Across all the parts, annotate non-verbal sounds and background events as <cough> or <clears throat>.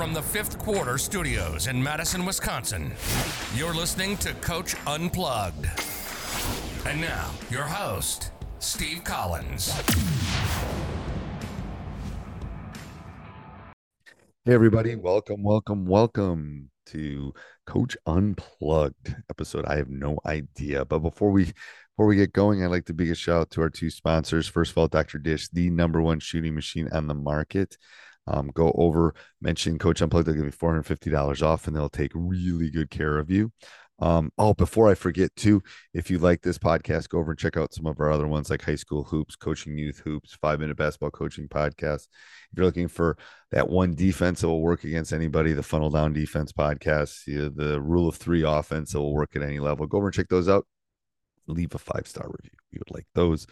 From the fifth quarter studios in Madison, Wisconsin, you're listening to Coach Unplugged. And now, your host, Steve Collins. Hey, everybody. Welcome, welcome, welcome to Coach Unplugged episode. I have no idea. But before we before we get going, I'd like to big a shout out to our two sponsors. First of all, Dr. Dish, the number one shooting machine on the market. Um, go over, mention Coach Unplugged. They'll give you $450 off and they'll take really good care of you. Um, oh, before I forget too, if you like this podcast, go over and check out some of our other ones like High School Hoops, Coaching Youth Hoops, Five Minute Basketball Coaching Podcast. If you're looking for that one defense that will work against anybody, the Funnel Down Defense Podcast, the, the Rule of Three offense that will work at any level, go over and check those out. Leave a five star review. We would like those.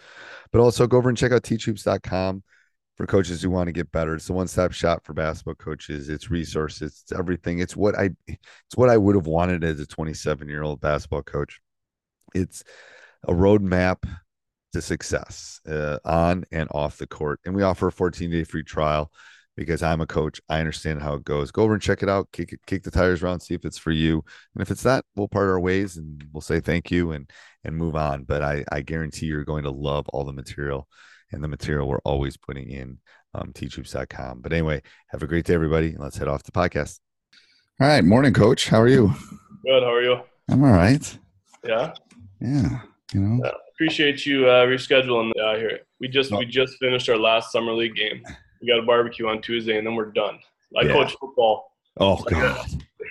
But also go over and check out teachhoops.com for coaches who want to get better. It's the one-stop shop for basketball coaches. It's resources, it's everything. It's what I it's what I would have wanted as a 27-year-old basketball coach. It's a roadmap to success uh, on and off the court. And we offer a 14-day free trial because I'm a coach. I understand how it goes. Go over and check it out. Kick kick the tires around, see if it's for you. And if it's not, we'll part our ways and we'll say thank you and and move on. But I I guarantee you're going to love all the material and the material we're always putting in um, teachhoops.com. But anyway, have a great day, everybody. Let's head off the podcast. All right. Morning, coach. How are you? Good. How are you? I'm all right. Yeah. Yeah. You know, yeah. Appreciate you uh, rescheduling uh, here. We just we just finished our last summer league game. We got a barbecue on Tuesday, and then we're done. I Yeah. coach football. oh, God.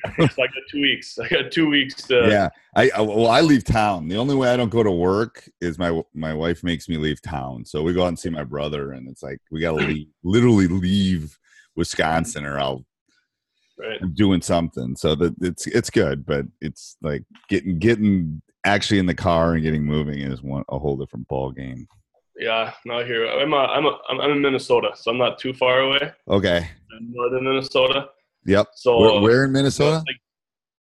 <laughs> so I got two weeks. I got two weeks to. yeah. I, I well, I leave town. The only way I don't go to work is my my wife makes me leave town. So we go out and see my brother, and it's like we got to <clears throat> leave, literally leave Wisconsin, or I'll Right. I'm doing something. So that it's it's good, but it's like getting getting actually in the car and getting moving is one a whole different ball game. Yeah. Not here. I'm a, I'm a, I'm in Minnesota, so I'm not too far away. Okay. I'm northern Minnesota. Yep. So where, where in Minnesota? Like,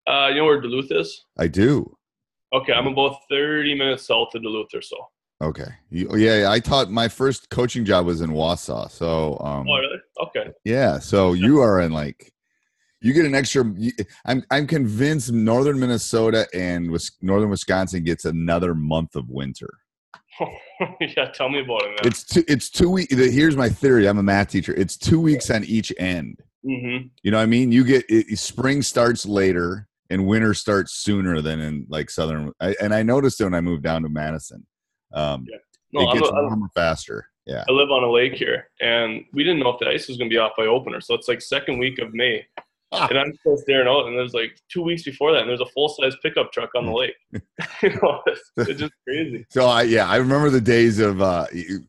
uh, you know where Duluth is? I do. Okay, I'm about 30 minutes south of Duluth or so. Okay. You, yeah, yeah, I taught my first coaching job was in Wausau. So um Oh, really? Okay. yeah, so you are in like you get an extra I'm I'm convinced northern Minnesota and northern Wisconsin gets another month of winter. <laughs> yeah, tell me about it, man. It's two it's two weeks here's my theory. I'm a math teacher. It's 2 weeks on each end. Mm-hmm. You know what I mean? You get it, spring starts later and winter starts sooner than in like southern. I, and I noticed it when I moved down to Madison. Um, Yeah. No, it gets a- warmer faster. Yeah. I live on a lake here, and we didn't know if the ice was going to be off by opener. So it's like second week of May, Ah. and I'm still staring out. And there's like two weeks before that, and there's a full size pickup truck on the lake. <laughs> <laughs> you know, it's, it's just crazy. <laughs> So I yeah, I remember the days of uh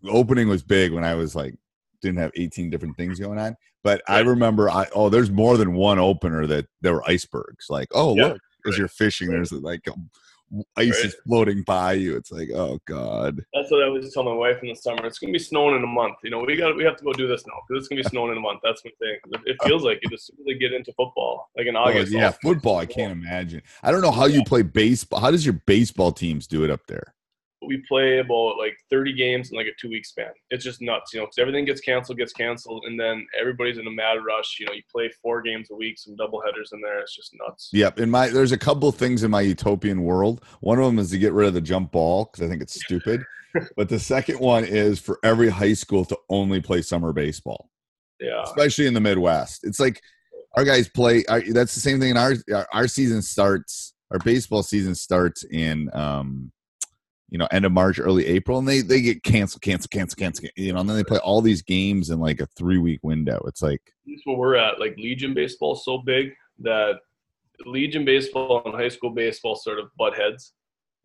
opening was big when I was like didn't have 18 different things going on. But I remember I oh there's more than one opener that there were icebergs. Like, oh Yeah, look, as you're fishing, there's like um, ice Right. is floating by you. It's like, oh god. That's what I was telling my wife in the summer. It's gonna be snowing in a month. You know, we got we have to go do this now because it's gonna be <laughs> snowing in a month. That's my thing. It, it uh. feels like it as soon as they get into football, like in Oh, August. yeah, football. I can't imagine. I don't know how you play baseball. How does your baseball teams do it up there? We play about like 30 games in like a two week span. It's just nuts, you know, because everything gets canceled, gets canceled, and then everybody's in a mad rush. You know, you play four games a week, some double headers in there. It's just nuts. Yep. In my there's a couple things in my utopian world. One of them is to get rid of the jump ball because I think it's stupid. <laughs> but the second one is for every high school to only play summer baseball, Yeah. especially in the Midwest. It's like our guys play. Our, that's the same thing in our our- our season starts. Our baseball season starts in um, you know, end of March, early April, and they they get canceled, cancel, cancel, cancel. You know, and then they play all these games in like a three week window. It's like That's where we're at. Like Legion baseball is so big that Legion baseball and high school baseball sort of butt heads.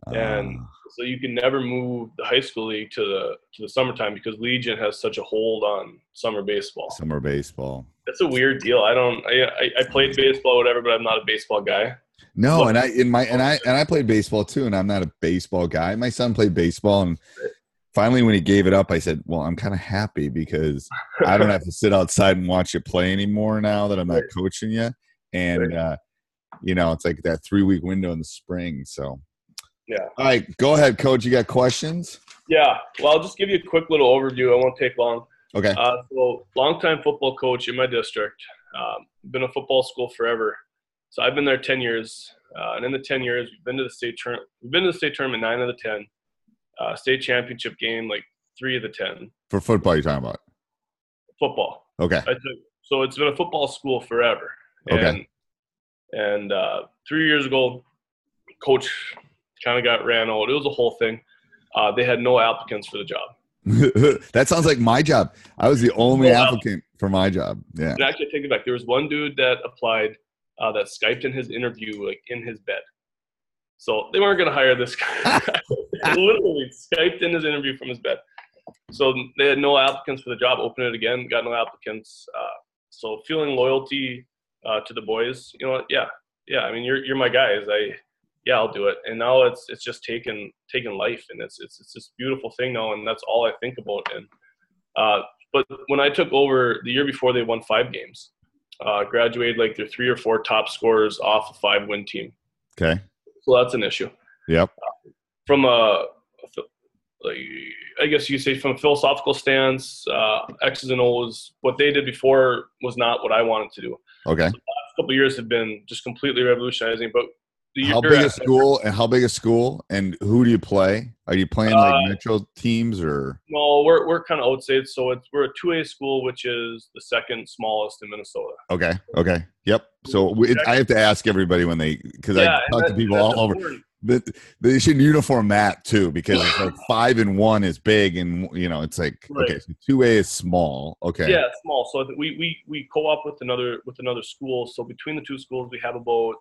And uh, so you can never move the high school league to the to the summertime because Legion has such a hold on summer baseball. summer baseball. That's a weird deal. I don't. I I, I played baseball, whatever, but I'm not a baseball guy. No, Look- and I in my and I and I played baseball too, and I'm not a baseball guy. My son played baseball, and finally, when he gave it up, I said, "Well, I'm kind of happy because I don't have to sit outside and watch you play anymore now that I'm not coaching you." And uh, you know, it's like that three week window in the spring. So, Yeah. all right, go ahead, coach. You got questions? Yeah. Well, I'll just give you a quick little overview. I won't take long. Okay. Uh, so, longtime football coach in my district. Um, been a football school forever. So I've been there ten years, uh, and in the ten years, we've been to the state tournament. We've been to the state tournament nine of the ten. Uh, state championship game like three of the ten. For football, you're talking about? Football. Okay. I took, so it's been a football school forever. Okay. And, and uh, three years ago, coach kind of got ran out. It was a whole thing. Uh, they had no applicants for the job. <laughs> that sounds like my job. I was the only Well, applicant for my job. Yeah. And actually, I take it back. There was one dude that applied uh, that Skyped in his interview like in his bed. So they weren't going to hire this guy. <laughs> Literally Skyped in his interview from his bed. So they had no applicants for the job. Open it again, got no applicants. Uh, so feeling loyalty uh, to the boys, you know, yeah, yeah. I mean, you're you're my guys. I yeah, I'll do it. And now it's it's just taken taken life, and it's it's it's this beautiful thing now, and that's all I think about. And uh, but when I took over the year before, they won five games. Uh, graduated like their three or four top scorers off a five win team. Okay. So that's an issue. Yep. From a, like, I guess you say from a philosophical stance, uh, X's and O's, what they did before was not what I wanted to do. Okay. last couple of years have been just completely revolutionizing. But the How big a school and how big a school and who do you play? Are you playing like Uh, metro teams or No, we're we're kind of outside. So it's we're a two A school, which is the second smallest in Minnesota. okay? Okay. Yep. So we- I have to ask everybody when they because I and talk to people all over. important. But they should uniform that too because it's like <laughs> five and one is big and you know it's like Right. okay, so two A is small. Okay. Yeah, small. So we we we co-op with another with another school. So between the two schools, we have about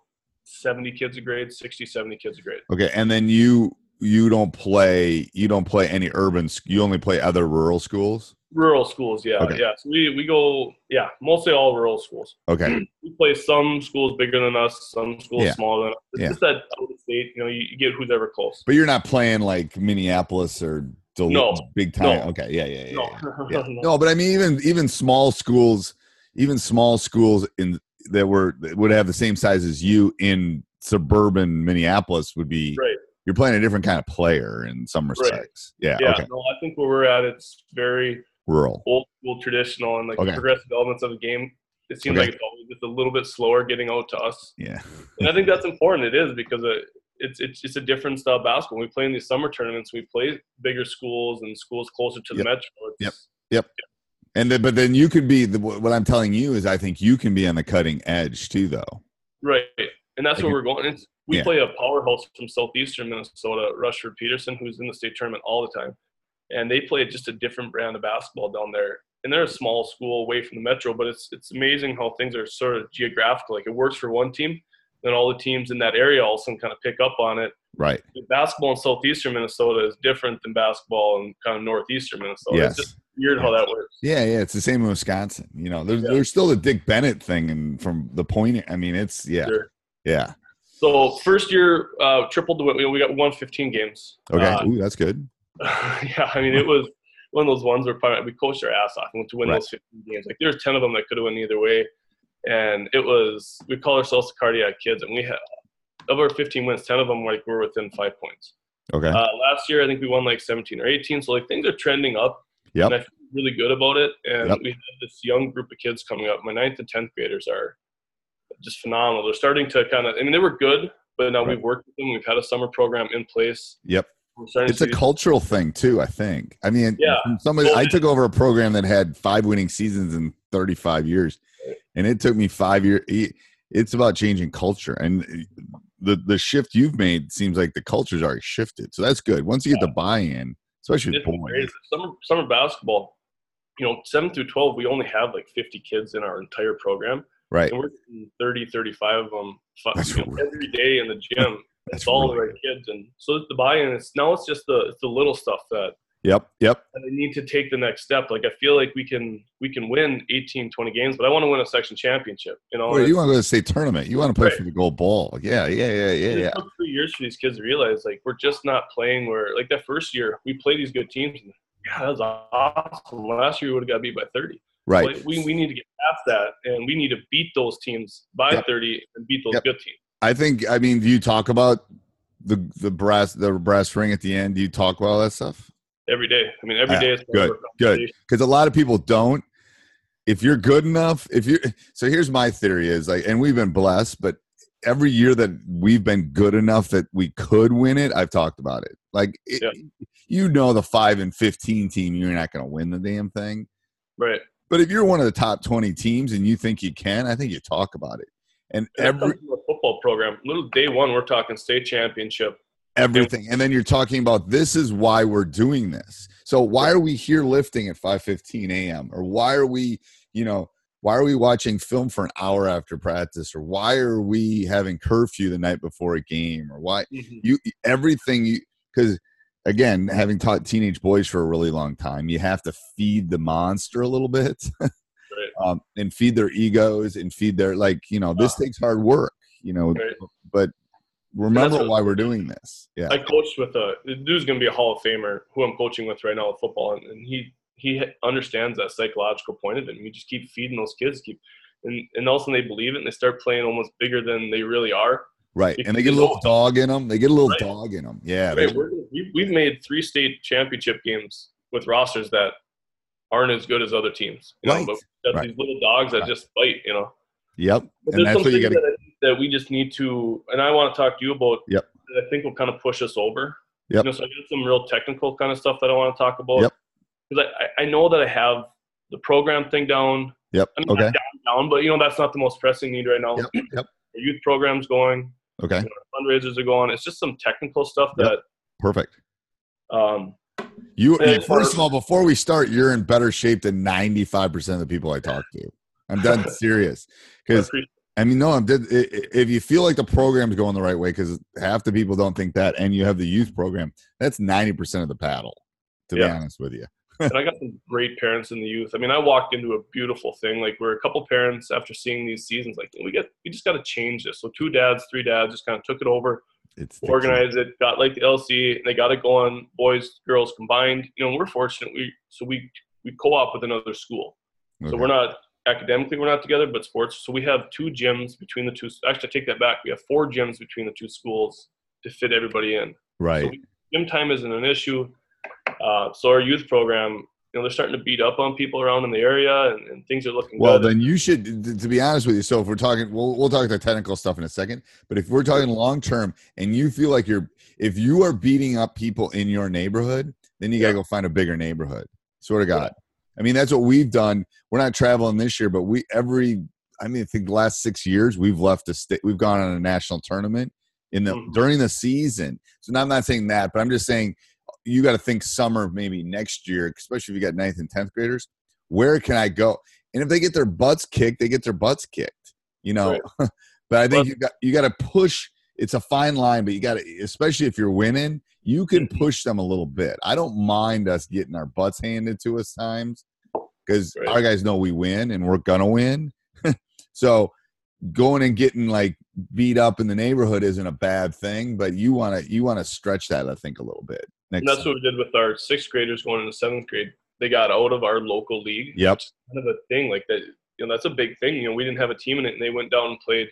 70 kids a grade, 60, 70 kids a grade. Okay. And then you you don't play you don't play any urban. You only play other rural schools. Rural schools, yeah, Okay. yeah. So we we go, yeah, mostly all rural schools. Okay. <clears throat> We play some schools bigger than us, some schools Yeah. smaller than us. It's Yeah. just that out of state, you know, you, you get who's ever close. But you're not playing like Minneapolis or Duluth, No. big time. No. Okay. Yeah. Yeah. Yeah. No, yeah. Yeah. no. <laughs> No, but I mean, even even small schools, even small schools in that were that would have the same size as you in suburban Minneapolis would be. right. You're playing a different kind of player in some respects. Yeah. Yeah, Okay. no, I think where we're at, it's very Rural. old school, traditional, and like Okay. progressive elements of the game. It seems Okay. like it's always just a little bit slower getting out to us. Yeah. And I think that's important. It is because it, it's it's it's a different style of basketball. We play in these summer tournaments. We play bigger schools and schools closer to the metro. Yep. metro. It's, And then, but then you could be the, what I'm telling you is I think you can be on the cutting edge too, though. Right, and that's Like where we're going. It's, we Yeah. play a powerhouse from southeastern Minnesota, Rushford Peterson, who's in the state tournament all the time, and they play just a different brand of basketball down there. And they're a small school away from the metro, but it's it's amazing how things are sort of geographical. Like it works for one team, then all the teams in that area all of a sudden kind of pick up on it. Right. Basketball in southeastern Minnesota is different than basketball in kind of northeastern Minnesota. Yes. It's just weird how that works. Yeah, yeah, it's the same in Wisconsin. You know, there's Yeah. there's still the Dick Bennett thing, and from the point, I mean, it's yeah, Sure. yeah. So first year, uh, tripled the win. We we got won 15 games. Okay, Uh, Ooh, that's good. <laughs> yeah, I mean, it was one of those ones where probably we coached our ass off and went to win Right. those 15 games. Like there's 10 of them that could have won either way, and it was we call ourselves the cardiac kids, and we had of our 15 wins, 10 of them like were within five points. Okay, Uh, last year, I think we won like 17 or 18, so like things are trending up. Yep. And I feel really good about it. And Yep. we have this young group of kids coming up. My ninth and 10th graders are just phenomenal. They're starting to kind of, I mean, they were good, but now Right. we've worked with them. We've had a summer program in place. yep. It's a cultural thing too. I think. I mean, Yeah. somebody I took over a program that had five winning seasons in 35 years, and it took me five years. It's about changing culture, and the the shift you've made seems like the culture's already shifted. So that's good. Once you get the buy-in, especially boys. Summer, summer basketball, you know, 7 through 12, we only have like 50 kids in our entire program. right? And we're getting 30, 35 of them you know, really every day in the gym. <laughs> That's it's all really the right kids. And so the buy-in, it's now it's just the, it's the little stuff that Yep, yep. and they need to take the next step. Like I feel like we can we can win 18, 20 games, but I want to win a section championship. You know, And you want to go to the state tournament. You want to play Right. for the gold ball. Yeah, yeah, yeah, yeah, it yeah. took three years for these kids to realize like we're just not playing where like that first year we played these good teams. And, yeah, that was awesome. Last year we would have got beat by 30. Right. Like, we, we need to get past that and we need to beat those teams by Yep. 30 and beat those Yep. good teams. I think. I mean, do you talk about the the brass the brass ring at the end? Do you talk about all that stuff? Every day. I mean, every Yeah, day it's good, good. Because a lot of people don't. If you're good enough, if you so here's my theory is like, and we've been blessed, but every year that we've been good enough that we could win it, I've talked about it. Like, it, Yeah. you know, the five and fifteen team, you're not going to win the damn thing. Right. But if you're one of the top twenty teams and you think you can, I think you talk about it. And every comes from a football program. Little day one, we're talking state championship. Everything. And then you're talking about this is why we're doing this. So why are we here lifting at 5:15 a.m. or why are we you know why are we watching film for an hour after practice? Or why are we having curfew the night before a game? Or why you everything you because again having taught teenage boys for a really long time you have to feed the monster a little bit. <laughs> Um, and feed their egos and feed their like you know this takes hard work you know Right. but remember what- why we're doing this yeah I coached with a the dude's gonna be a Hall of Famer who I'm coaching with right now with football, and, and he he understands that psychological point of it. And you just keep feeding those kids, keep and and all of a sudden they believe it and they start playing almost bigger than they really are. Right, Because and they get a little dog in them. They get a little Right. dog in them. Yeah, Right, we, we've made three state championship games with rosters that aren't as good as other teams. You know, Right, but got right. these little dogs that just bite. You know. yep, But and that's what you got to. That, that we just need to, and I want to talk to you about. Yep. That I think will kind of push us over. Yep. You know, so I got some real technical kind of stuff that I want to talk about. Yep. Because I, I know that I have the program thing down. Yep. I mean, Okay. down, down, but you know that's not the most pressing need right now. Yep. <clears throat> Yep. The youth programs going, Okay. you know, fundraisers are going. It's just some technical stuff Yep. Perfect. um, You, first of all, before we start, you're in better shape than 95 percent of the people I talk to. I'm done <laughs> serious because I mean, no, I'm dead. i- i- If you feel like the program's going the right way, because half the people don't think that, and you have the youth program, that's 90 percent of the paddle. To be honest with you, <laughs> and I got some great parents in the youth. I mean, I walked into a beautiful thing. Like we're a couple parents after seeing these seasons, like we get we just got to change this. So two dads, three dads, just kind of took it over, it's organized it, got like the LC, and they got it going. Boys, girls combined. You know, we're fortunate. We so we we co-op with another school, so Okay. we're not academically we're not together, but sports. So we have two gyms between the two. Actually, I take that back. We have four gyms between the two schools to fit everybody in. right. So we, gym time isn't an issue. Uh, so our youth program, you know, they're starting to beat up on people around in the area, and, and things are looking Well, good. then you should, to be honest with you. So if we're talking, we'll we'll talk the technical stuff in a second. But if we're talking long term, and you feel like you're, if you are beating up people in your neighborhood, then you got to go find a bigger neighborhood. Swear to God. I mean, that's what we've done. We're not traveling this year, but we every, I mean, I think the last six years we've left a state. We've gone on a national tournament in the Mhm. during the season. So now I'm not saying that, but I'm just saying you got to think summer maybe next year, especially if you got ninth and tenth graders. Where can I go? And if they get their butts kicked, they get their butts kicked. You know. <laughs> but I think But- you got you got to push. It's a fine line, but you got to, especially if you're winning, you can Mm-hmm. push them a little bit. I don't mind us getting our butts handed to us times because Right. our guys know we win and we're gonna win. <laughs> so going and getting like beat up in the neighborhood isn't a bad thing, but you want to you want to stretch that I think a little bit. That's what we did with our sixth graders going into seventh grade. They got out of our local league. Yep. Kind of a thing like that. You know, that's a big thing. You know, we didn't have a team in it, and they went down and played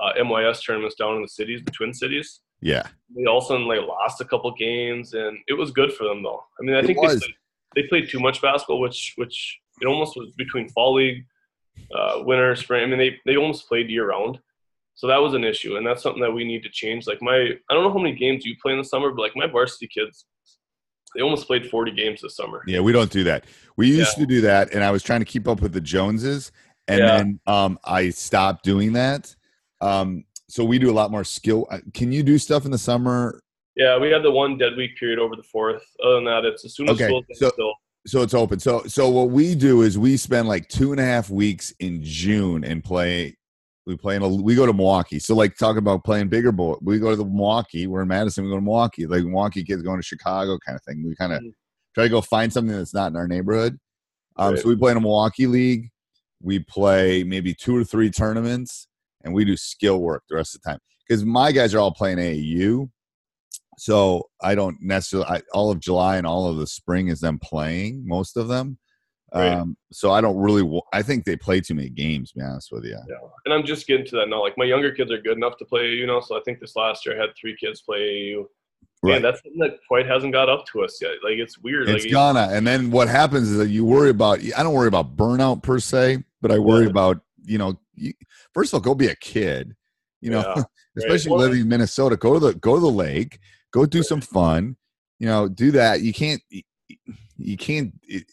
uh, MYS tournaments down in the cities, the Twin Cities. yeah. They all of a sudden like lost a couple games, and it was good for them though. I mean, I It think they played, they played too much basketball, which which it almost was between fall league, uh, winter, spring. I mean, they they almost played year round. So that was an issue, and that's something that we need to change. Like my, I don't know how many games you play in the summer, but like my varsity kids, they almost played 40 games this summer. Yeah, we don't do that. We used Yeah. to do that, and I was trying to keep up with the Joneses, and Yeah. then um, I stopped doing that. Um, so we do a lot more skill. uh, Can you do stuff in the summer? Yeah, we had the one dead week period over the fourth. Other than that, it's as soon as Okay, school's so- still. So it's open. So so what we do is we spend like two and a half weeks in June and play. We play in a. We go to Milwaukee. So like talking about playing bigger ball. We go to the Milwaukee. We're in Madison. We go to Milwaukee. Like Milwaukee kids going to Chicago kind of thing. We kind of Mhm. try to go find something that's not in our neighborhood. Um, Right. So we play in a Milwaukee league. We play maybe two or three tournaments, and we do skill work the rest of the time because my guys are all playing AAU. So I don't necessarily I, all of July and all of the spring is them playing most of them. Right. Um, so I don't really. I think they play too many games. To be honest with you. Yeah, and I'm just getting to that now. Like my younger kids are good enough to play AAU now, so I think this last year I had three kids play AAU. Right. Man, that's something that quite hasn't got up to us yet. Like it's weird. It's like, gonna, and then what happens is that you worry about. I don't worry about burnout per se, but I worry Yeah. about you know. You, first of all, go be a kid. You know, Yeah, <laughs> especially living in Minnesota. Go to the go to the lake. Go do some fun. You know, do that. You can't. You, can't. It,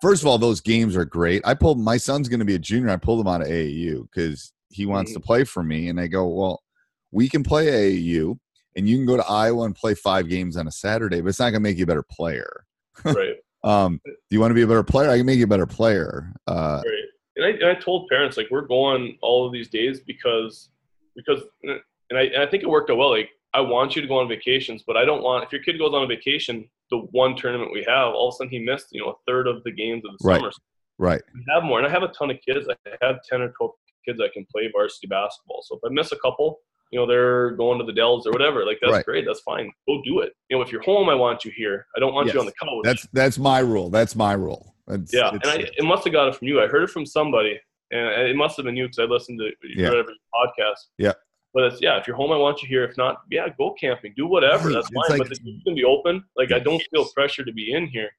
first of all, those games are great. I pulled my son's going to be a junior. I pulled him out of AAU because he wants to play for me, and I go, well, we can play AAU, and you can go to Iowa and play five games on a Saturday, but it's not going to make you a better player. right, <laughs> Um, do you want to be a better player? I can make you a better player. Uh, right. And I, and I told parents like we're going all of these days because because and I and I think it worked out well. Like I want you to go on vacations, but I don't want if your kid goes on a vacation, the one tournament we have, all of a sudden he missed you know a third of the games of the Right. summer. right. we have more, and I have a ton of kids. I have ten or twelve kids that can play varsity basketball. So if I miss a couple, you know, they're going to the Dells or whatever. Like that's Right. great. That's fine. Go do it. You know, if you're home, I want you here. I don't want Yes. you on the couch. That's that's my rule. That's my rule. That's, yeah, and I it must have got it from you. I heard it from somebody, and it must have been you because I listened to Yeah. whatever podcast. Yeah. But it's yeah, if you're home, I want you here. If not, yeah, go camping, do whatever. That's fine. like- but the game's gonna be open. Like I don't feel pressure to be in here,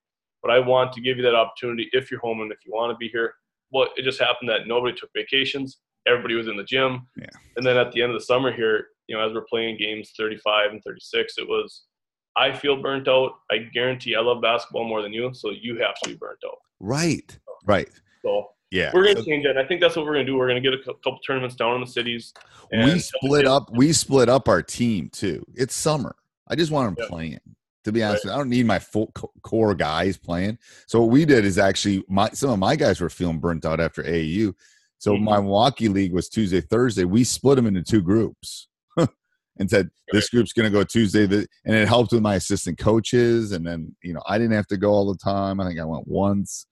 but I want to give you that opportunity if you're home and if you want to be here. Well, it just happened that nobody took vacations. Everybody was in the gym. Yeah. And then at the end of the summer here, you know, as we're playing games 35 and 36, it was. I feel burnt out. I guarantee I love basketball more than you, so you have to be burnt out. right. Right. So Yeah. we're gonna change that. I think that's what we're going to do. We're going to get a couple tournaments down in the cities. and we split up. We split up our team too. It's summer. I just want them Yeah. playing. To be honest, I don't need my full core guys playing. So what we did is actually my some of my guys were feeling burnt out after AAU. So Mhm. my Milwaukee league was Tuesday, Thursday. We split them into two groups and said this group's going to go Tuesday. And it helped with my assistant coaches. And then you know I didn't have to go all the time. I think I went once.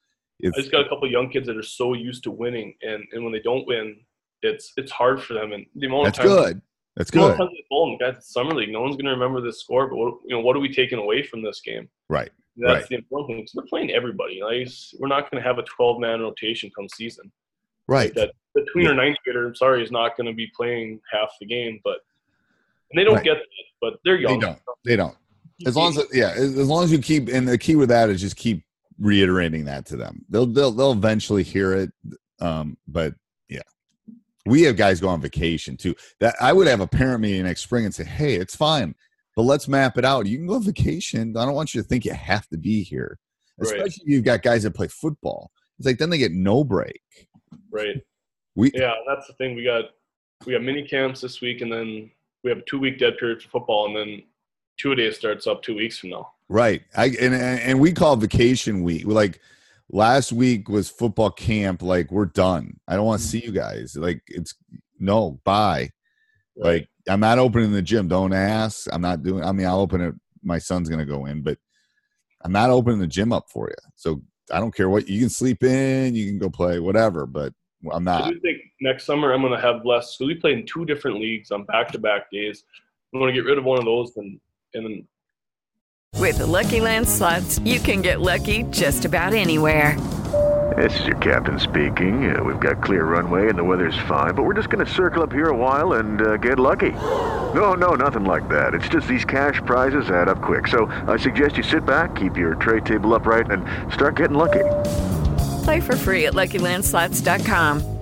I It's just got a couple of young kids that are so used to winning, and, and when they don't win, it's it's hard for them. And the amount that's of times, good. That's the good. times they told them, guys, it's summer league. No one's going to remember this score, but what, you know, what are we taking away from this game? Right. That's Right. the important thing. 'cause we're playing everybody. Like, we're not going to have a 12 man rotation come season. Right. That the tweener ninth grader, I'm sorry, is not going to be playing half the game, but and they don't Right. get that, but they're young. They don't. They don't. As long as yeah, as as long as you keep and the key with that is just keep reiterating that to them. They'll they'll they'll eventually hear it. Um, but yeah. We have guys go on vacation too. That I would have a parent meeting next spring and say, Hey, it's fine, but let's map it out. You can go on vacation. I don't want you to think you have to be here. Right. Especially if you've got guys that play football. It's like then they get no break. Right. We Yeah, that's the thing. We got we got mini camps this week, and then we have a two week dead period for football, and then two days starts up two weeks from now. Right. I and and we call vacation week. Like last week was football camp. Like we're done. I don't want to mm. see you guys. Like it's no bye. Like I'm not opening the gym. Don't ask. I'm not doing. I mean, I'll open it. My son's gonna go in, but I'm not opening the gym up for you. So I don't care what you can sleep in. You can go play whatever. But I'm I not. do think next summer I'm going to have less. So we play in two different leagues on back-to-back days. I'm going to get rid of one of those and and then With the Lucky Land slots, you can get lucky just about anywhere. This is your captain speaking. Uh, we've got clear runway and the weather's fine, but we're just going to circle up here a while and uh, get lucky. No, no, nothing like that. It's just these cash prizes add up quick. So I suggest you sit back, keep your tray table upright, and start getting lucky. Play for free at LuckyLandSlots.com.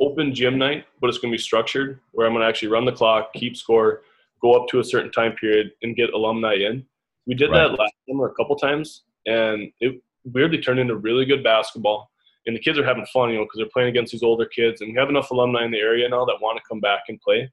open gym night, but it's going to be structured where I'm going to actually run the clock, keep score, go up to a certain time period, and get alumni in. We did Right. that last summer a couple times, and it weirdly turned into really good basketball. And the kids are having fun, you know, because they're playing against these older kids, and we have enough alumni in the area now that want to come back and play.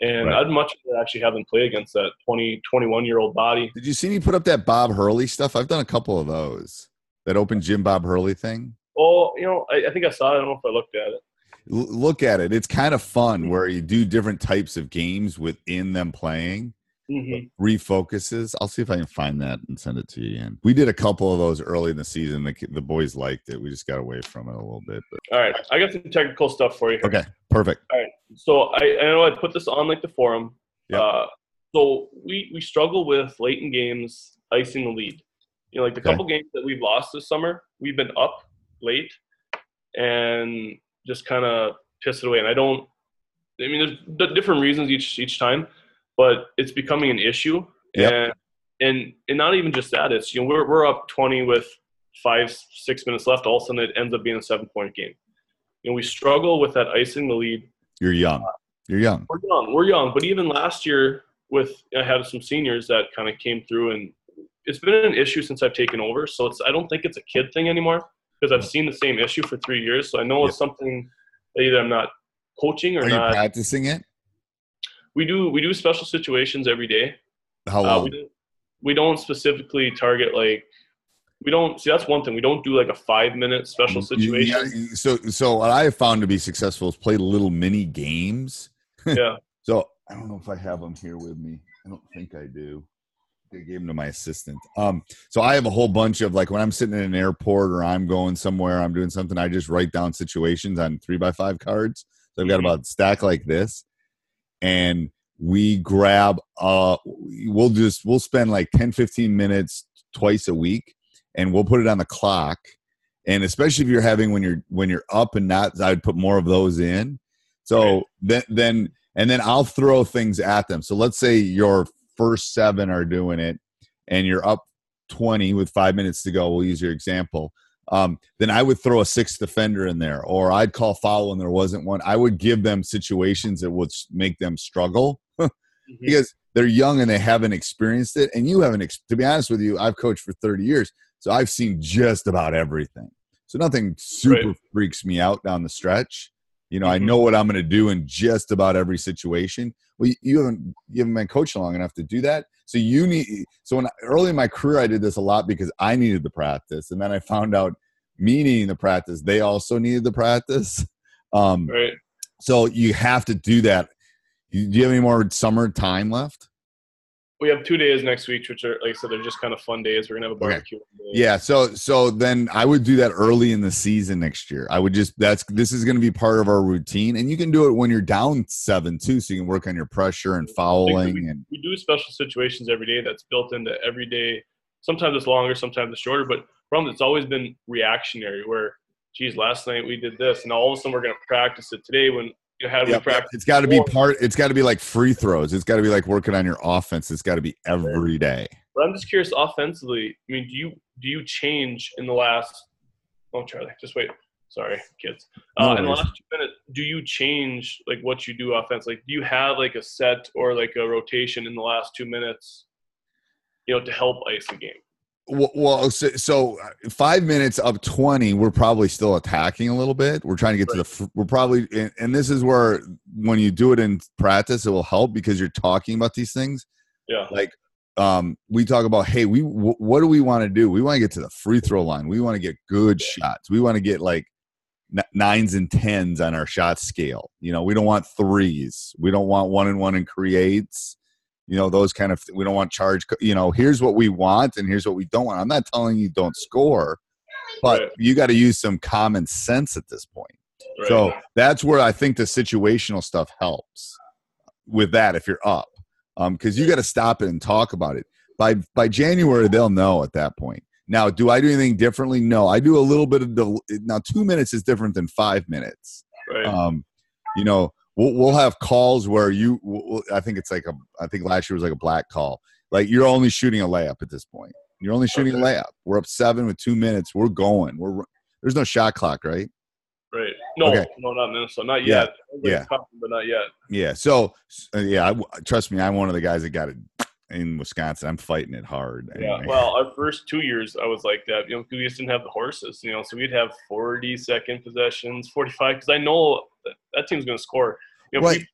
And Right. I'd much rather actually have them play against that 20, 21 year old body. Did you see me put up that Bob Hurley stuff? I've done a couple of those. That open gym Bob Hurley thing. Oh, you know, I, I think I saw it. I don't know if I looked at it. Look at it. It's kind of fun where you do different types of games within them playing. hmm Refocuses. I'll see if I can find that and send it to you. And we did a couple of those early in the season. The, the boys liked it. We just got away from it a little bit. But All right, I got some technical stuff for you. Here. okay, perfect. All right. So I, I know I put this on like the forum. Yep. Uh, so we we struggle with late in games icing the lead. You know, like the Okay. couple games that we've lost this summer, we've been up late and just kind of piss it away. And I don't. I mean, there's d- different reasons each each time, but it's becoming an issue. Yep. And and and not even just that. It's you know we're we're up 20 with five six minutes left. All of a sudden, it ends up being a seven point game. You know, we struggle with that icing the lead You're young. You're young. we're young. We're young, but even last year, with I had some seniors that kind of came through, and it's been an issue since I've taken over. So it's I don't think it's a kid thing anymore because I've seen the same issue for three years. So I know it's something that either I'm not coaching or Are you not. practicing it? we do we do special situations every day. How Uh, long? we, don't, we don't specifically target like we don't see that's one thing we don't do like a five minute special situation. gotta- so, so what I have found to be successful is play little mini games. <laughs> yeah. So I don't know if I have them here with me. I don't think I do. I gave them to my assistant. Um, so I have a whole bunch of like when I'm sitting in an airport or I'm going somewhere, I'm doing something. I just write down situations on three by five cards. So I've got Mhm. about a stack like this, and we grab. Uh, we'll just we'll spend like 10, 15 minutes twice a week, and we'll put it on the clock. And especially if you're having when you're when you're up and not, I'd put more of those in. So Right. then then and then I'll throw things at them. So let's say your first seven are doing it, and you're up twenty with five minutes to go. We'll use your example. Um, then I would throw a sixth defender in there, or I'd call foul when there wasn't one. I would give them situations that would make them struggle <laughs> Mhm. because they're young and they haven't experienced it. And you haven't, ex- to be honest with you, I've coached for 30 years. So I've seen just about everything. So nothing super Right. freaks me out down the stretch. You know, I Mhm. know what I'm going to do in just about every situation. Well, you- haven't, you haven't been coaching long enough to do that. So you need, so when early in my career, I did this a lot because I needed the practice. And then I found out me needing the practice, they also needed the practice. <laughs> Um, Right. so you have to do that. You- Do you have any more summer time left? We have two days next week, which are like I said, they're just kind of fun days. We're gonna have a barbecue. one day. Yeah. So so then I would do that early in the season next year. I would just that's this is going to be part of our routine, and you can do it when you're down seven too, so you can work on your pressure and fouling and we do special situations every day that's built into every day. Sometimes it's longer, sometimes it's shorter, but from it's always been reactionary where, geez, last night we did this, and all of a sudden we're going to practice it today when you had we Yep, yep. practice. it's got to be part. It's got to be like free throws. It's got to be like working on your offense. It's got to be every day. But I'm just curious, offensively. I mean, do you do you change in the last? Oh, Charlie, just wait. Sorry, kids. No Uh, in the last two minutes, do you change like what you do offense? Like, do you have like a set or like a rotation in the last two minutes, you know, to help ice the game? Well, so, so uh, five minutes of 20, we're probably still attacking a little bit. We're trying to get to the, we're probably, and, and this is where when you do it in practice, it will help because you're talking about these things. Yeah. Like, um, we talk about, hey, we, w- what do we want to do? We want to get to the free throw line. We want to get good shots. We want to get like n- nines and tens on our shot scale. You know, we don't want threes. We don't want one and one and creates you know those kind of we don't want charge you know here's what we want and here's what we don't want i'm not telling you don't score but Right. you got to use some common sense at this point Right. so that's where i think the situational stuff helps with that if you're up um because you got to stop it and talk about it by by january they'll know at that point now do i do anything differently no i do a little bit of the now two minutes is different than five minutes right. um, you know, we'll, we'll have calls where you, we'll, I think it's like a, I think last year was like a black call. Like you're only shooting a layup at this point. You're only shooting a layup. We're up seven with two minutes. We're going. We're there's no shot clock, right? right. No, okay. no, not Minnesota. Not Yeah, yet. Yeah. coming, But not yet. Yeah. So uh, yeah, I, trust me, I'm one of the guys that got it in Wisconsin. I'm fighting it hard. Yeah. anyway. Well, our first two years, I was like that. You know, we just didn't have the horses. You know, so we'd have 40 second possessions, 45. Because I know that, that team's going to score. You know, Right. we-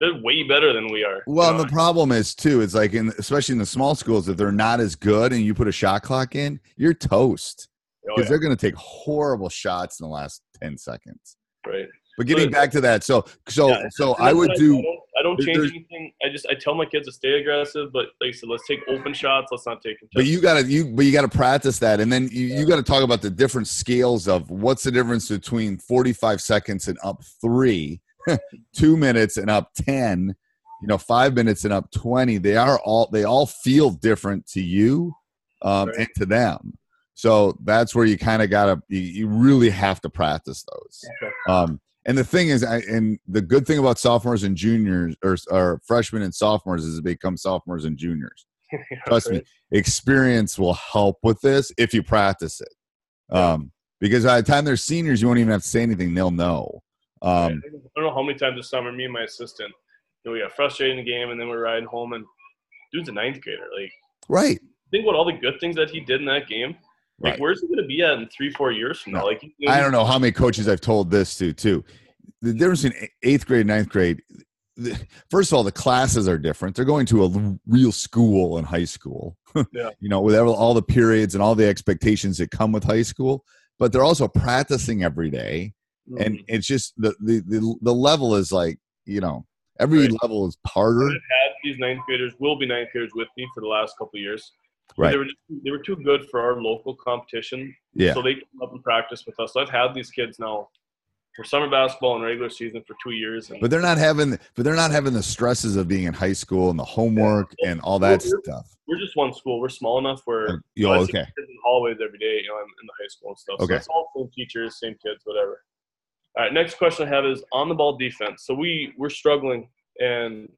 they're way better than we are. Well, you know? the problem is too, it's like in especially in the small schools, if they're not as good and you put a shot clock in, you're toast Oh, because yeah, they're going to take horrible shots in the last ten seconds. right. But getting But- back to that, so so Yeah, so I would what do. I don't, I don't change anything. I just I tell my kids to stay aggressive, but like I said, let's take open shots. Let's not take. But you gotta you but you gotta practice that, and then you, you gotta talk about the different scales of what's the difference between forty five seconds and up three, <laughs> two minutes and up ten, you know, five minutes and up twenty. They are all they all feel different to you, um, Right. and to them. So that's where you kind of gotta you, you really have to practice those. Um, and the thing is, I, and the good thing about sophomores and juniors, or, or freshmen and sophomores, is they become sophomores and juniors. <laughs> Trust me, experience will help with this if you practice it. Um, because by the time they're seniors, you won't even have to say anything; they'll know. Um, I don't know how many times this summer, me and my assistant, you know, we got frustrated in the game, and then we're riding home, and dude's a ninth grader. Like, right, think about all the good things that he did in that game. Like, right. where's he going to be at in three, four years from now? No. Like, you I don't know how many coaches I've told this to too. The difference in eighth grade, ninth grade. the- First of all, the classes are different. They're going to a real school in high school. <laughs> Yeah. you know, with all the periods and all the expectations that come with high school. But they're also practicing every day, and Mhm. it's just the the the, the level is like you know every Right. level is harder. I've had these ninth graders, will be ninth graders with me for the last couple of years. Right. They were just, they were too good for our local competition, Yeah. so they come up and practice with us. So I've had these kids now for summer basketball and regular season for two years. And but they're not having but they're not having the stresses of being in high school and the homework and all that Well, stuff. we're just one school. We're small enough where Uh, yo, I okay. kids in the hallways every day. You know, I'm in the high school and stuff. Okay. So it's all same teachers, same kids, whatever. All right. Next question I have is on the ball defense. So we we're struggling and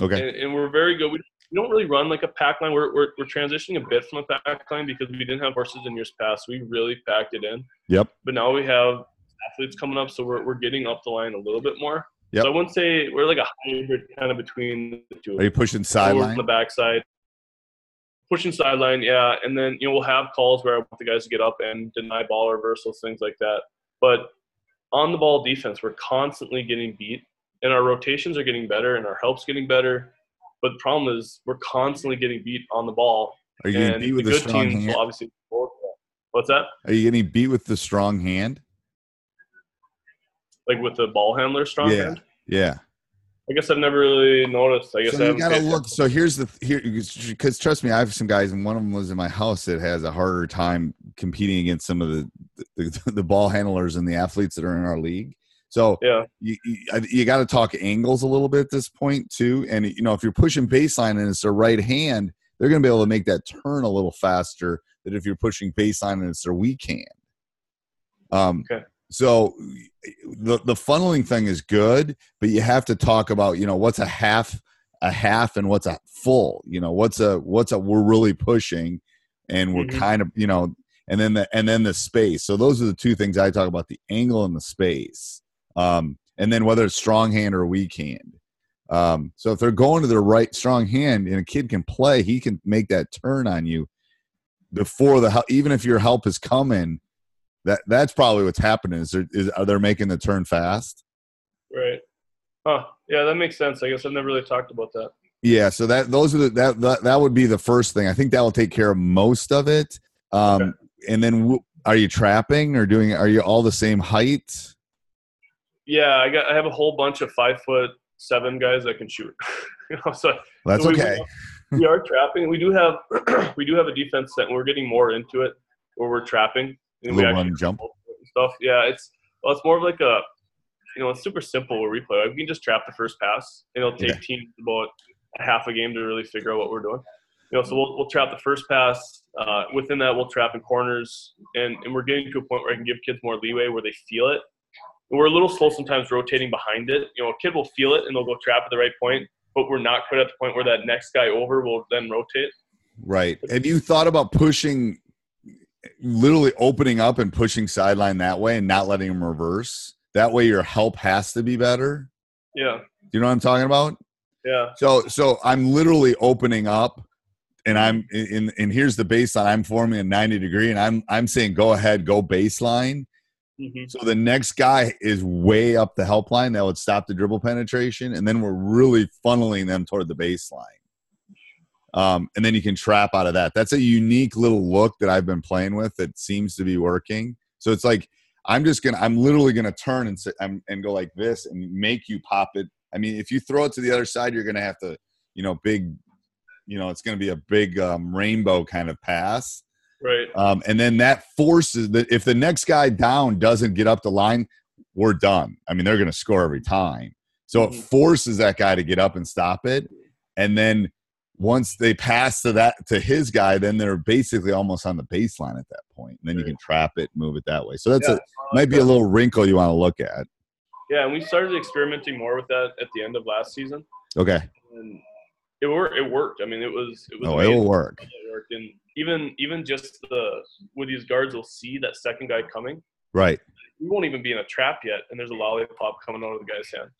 Okay. and, and we're very good. We, we don't really run like a pack line. We're, we're, we're transitioning a bit from a pack line because we didn't have horses in years past. We really packed it in. Yep. But now we have athletes coming up, so we're, we're getting up the line a little bit more. Yep. So I wouldn't say we're like a hybrid kind of between the two. Are you pushing sideline? On the backside. Pushing sideline, yeah. And then, you know, we'll have calls where I want the guys to get up and deny ball reversals, things like that. But on the ball defense, we're constantly getting beat. And our rotations are getting better and our help's getting better. But the problem is we're constantly getting beat on the ball. Are you getting beat with the strong teams hand? will obviously What's that? Are you getting beat with the strong hand? Like with the ball handler strong yeah. hand? Yeah. I guess I've never really noticed. I guess I you gotta look. So here's the here because trust me, I have some guys, and one of them was in my house that has a harder time competing against some of the the, the ball handlers and the athletes that are in our league. So Yeah. you you, you got to talk angles a little bit at this point too. And you know if you're pushing baseline and it's their right hand, they're going to be able to make that turn a little faster than if you're pushing baseline and it's their weak hand. Um, Okay. So the the funneling thing is good, but you have to talk about you know what's a half a half and what's a full. You know what's a what's a we're really pushing, and we're Mhm. kind of you know and then the and then the space. So those are the two things I talk about: the angle and the space. Um, and then whether it's strong hand or weak hand. Um, so if they're going to their right strong hand and a kid can play, he can make that turn on you before the hel- even if your help is coming. That that's probably what's happening. Is, there, is are they making the turn fast? Right. Huh. Yeah, that makes sense. I guess I've never really talked about that. Yeah, so that those are the, that, that that would be the first thing. I think that will take care of most of it. Um, Okay. And then, w- are you trapping or doing? Are you all the same height? Yeah, I got I have a whole bunch of five foot seven guys that can shoot. <laughs> you know, so That's so we- okay. <laughs> we are trapping. We do have <clears throat> we do have a defense set, and we're getting more into it where we're trapping. And we run jump. stuff. Yeah, it's well, it's more of like a you know, it's super simple where we play. Like, we can just trap the first pass, and it'll take Yeah. teams about a half a game to really figure out what we're doing. You know, so we'll, we'll trap the first pass. Uh, within that, we'll trap in corners, and, and we're getting to a point where I can give kids more leeway where they feel it. And we're a little slow sometimes rotating behind it. You know, a kid will feel it and they'll go trap at the right point, but we're not quite at the point where that next guy over will then rotate. Right. Have you thought about pushing, literally opening up and pushing sideline that way and not letting them reverse? That way, your help has to be better. Yeah, Do you know what I'm talking about? yeah, So, so I'm literally opening up, and I'm in. And here's the baseline. I'm forming a 90 degree, and I'm I'm saying go ahead, go baseline. hmm So the next guy is way up the help line that would stop the dribble penetration, and then we're really funneling them toward the baseline. Um, and then you can trap out of that. That's a unique little look that I've been playing with that seems to be working. So it's like I'm just gonna, I'm literally gonna turn and sit, and go like this and make you pop it. I mean, if you throw it to the other side, you're gonna have to, you know, big, you know, it's gonna be a big um, rainbow kind of pass. right. Um, and then that forces that if the next guy down doesn't get up the line, we're done. I mean, they're going to score every time. So it Mhm. forces that guy to get up and stop it. And then once they pass to that to his guy, then they're basically almost on the baseline at that point. And then you can trap it, move it that way. So that's Yeah, a might be a little wrinkle you want to look at. Yeah, and we started experimenting more with that at the end of last season, Okay. and it worked. It worked. I mean, it was it was. Oh, it amazing. will work. It worked, and even even just the where these guards will see that second guy coming. Right. We won't even be in a trap yet, and there's a lollipop coming out of the guy's hand.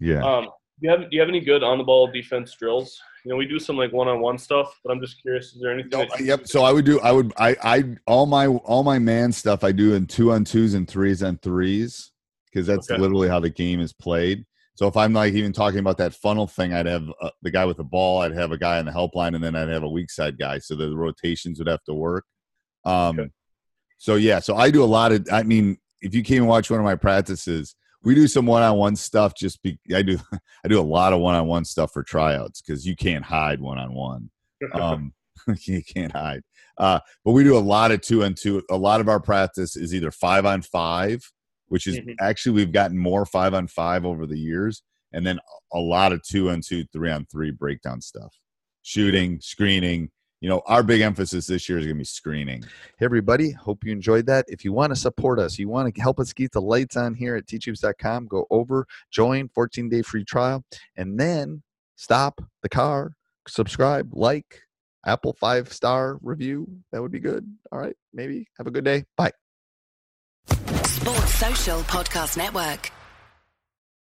Yeah. Um, do you have do you have any good on the ball defense drills? You know, we do some like one on one stuff, but I'm just curious. Is there anything? No, yep. So I would do. I would. I. I. All my. All my man stuff. I do in two on twos and threes on threes because that's Okay. literally how the game is played. So if I'm like even talking about that funnel thing, I'd have uh, the guy with the ball. I'd have a guy on the help line, and then I'd have a weak side guy. So the rotations would have to work. Um. Okay. So yeah. So I do a lot of. I mean, if you came and watch one of my practices, we do some one-on-one stuff. Just be. I do. <laughs> I do a lot of one-on-one stuff for tryouts because you can't hide one-on-one um <laughs> <laughs> you can't hide uh but we do a lot of two and two a lot of our practice is either five on five which is Mhm. actually we've gotten more five on five over the years and then a lot of two on two three on three breakdown stuff shooting screening you know our big emphasis this year is going to be screening Hey, everybody. Hope you enjoyed that. If you want to support us, you want to help us keep the lights on here at teachhoops.com, go over, join, 14 day free trial, and then stop the car, subscribe, like, Apple five star review. That would be good. All right. Maybe. Have a good day. Bye. Sports Social Podcast Network.